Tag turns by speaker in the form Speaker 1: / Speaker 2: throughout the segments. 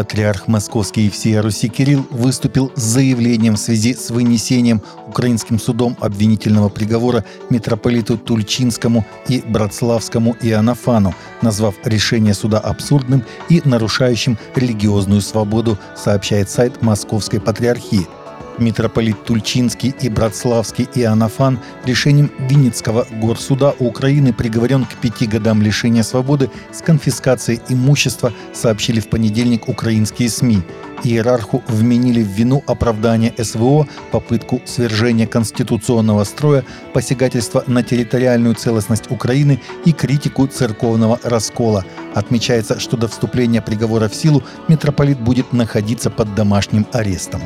Speaker 1: Патриарх Московский и всея Руси Кирилл выступил с заявлением в связи с вынесением украинским судом обвинительного приговора митрополиту Тульчинскому и Братславскому Иоаннафану, назвав решение суда абсурдным и нарушающим религиозную свободу, сообщает сайт Московской Патриархии – Митрополит Тульчинский и Братславский Иоаннафан решением Винницкого горсуда Украины приговорен к пяти годам лишения свободы с конфискацией имущества, сообщили в понедельник украинские СМИ. Иерарху вменили в вину оправдание СВО, попытку свержения конституционного строя, посягательство на территориальную целостность Украины и критику церковного раскола. Отмечается, что до вступления приговора в силу митрополит будет находиться под домашним арестом.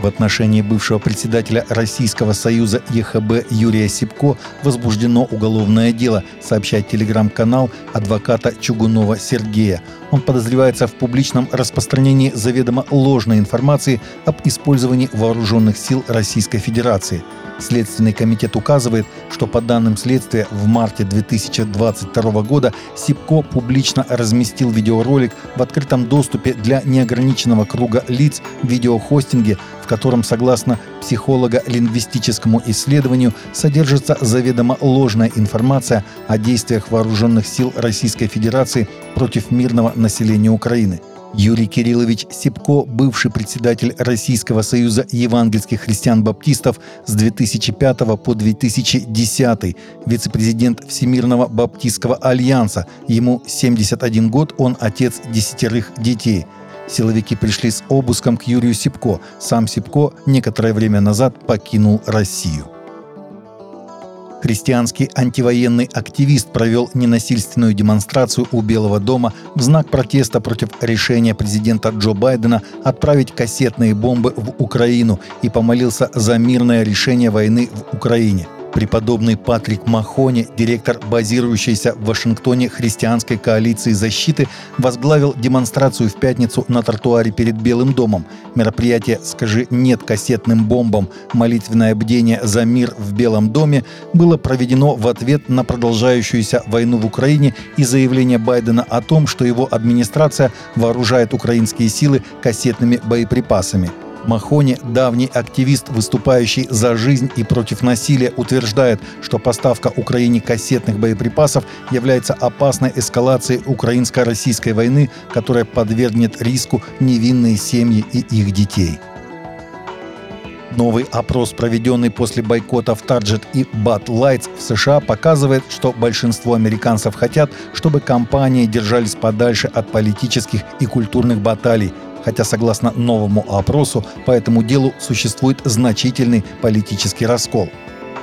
Speaker 1: В отношении бывшего председателя Российского союза ЕХБ Юрия Сипко возбуждено уголовное дело, сообщает телеграм-канал адвоката Чугунова Сергея. Он подозревается в публичном распространении заведомо ложной информации об использовании вооруженных сил Российской Федерации – Следственный комитет указывает, что по данным следствия в марте 2022 года Сипко публично разместил видеоролик в открытом доступе для неограниченного круга лиц в видеохостинге, котором, согласно психолого-лингвистическому исследованию, содержится заведомо ложная информация о действиях вооруженных сил Российской Федерации против мирного населения Украины – Юрий Кириллович Сипко, бывший председатель Российского союза евангельских христиан-баптистов с 2005 по 2010, вице-президент Всемирного баптистского альянса. Ему 71 год, он отец десятерых детей. Силовики пришли с обыском к Юрию Сипко. Сам Сипко некоторое время назад покинул Россию. Христианский антивоенный активист провел ненасильственную демонстрацию у Белого дома в знак протеста против решения президента Джо Байдена отправить кассетные бомбы в Украину и помолился за мирное решение войны в Украине – Преподобный Патрик Махони, директор базирующейся в Вашингтоне христианской коалиции защиты, возглавил демонстрацию в пятницу на тротуаре перед Белым домом. Мероприятие «Скажи нет кассетным бомбам. Молитвенное бдение за мир в Белом доме» было проведено в ответ на продолжающуюся войну в Украине и заявление Байдена о том, что его администрация вооружает украинские силы кассетными боеприпасами. Махони, давний активист, выступающий за жизнь и против насилия, утверждает, что поставка Украине кассетных боеприпасов является опасной эскалацией украинско-российской войны, которая подвергнет риску невинные семьи и их детей. Новый опрос, проведенный после бойкотов Target и Bud Lights в США, показывает, что большинство американцев хотят, чтобы компании держались подальше от политических и культурных баталий, хотя согласно новому опросу по этому делу существует значительный политический раскол.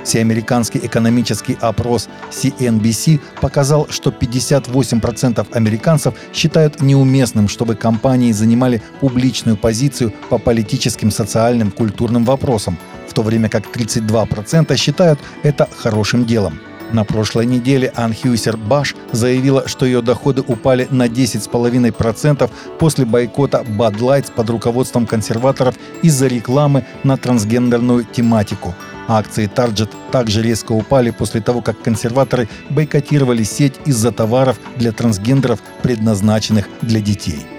Speaker 1: Всеамериканский экономический опрос CNBC показал, что 58% американцев считают неуместным, чтобы компании занимали публичную позицию по политическим, социальным, культурным вопросам, в то время как 32% считают это хорошим делом. На прошлой неделе Анхюсер Баш заявила, что ее доходы упали на 10,5% после бойкота Bud Lights под руководством консерваторов из-за рекламы на трансгендерную тематику. Акции Target также резко упали после того, как консерваторы бойкотировали сеть из-за товаров для трансгендеров, предназначенных для детей.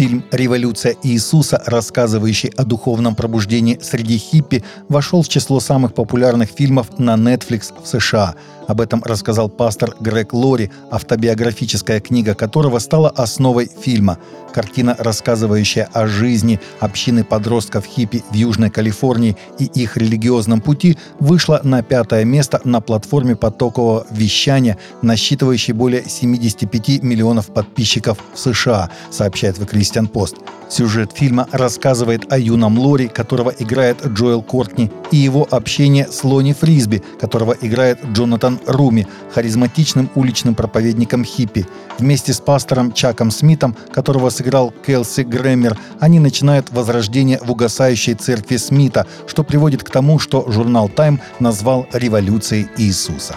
Speaker 1: Фильм «Революция Иисуса», рассказывающий о духовном пробуждении среди хиппи, вошел в число самых популярных фильмов на Netflix в США – об этом рассказал пастор Грег Лори, автобиографическая книга которого стала основой фильма. Картина, рассказывающая о жизни общины подростков хиппи в Южной Калифорнии и их религиозном пути, вышла на пятое место на платформе потокового вещания, насчитывающей более 75 миллионов подписчиков в США, сообщает The Christian Post. Сюжет фильма рассказывает о юном Лори, которого играет Джоэл Кортни, и его общение с Лони Фрисби, которого играет Джонатан Руми, харизматичным уличным проповедником хиппи. Вместе с пастором Чаком Смитом, которого сыграл Келси Грэмер, они начинают возрождение в угасающей церкви Смита, что приводит к тому, что журнал Time назвал «революцией Иисуса».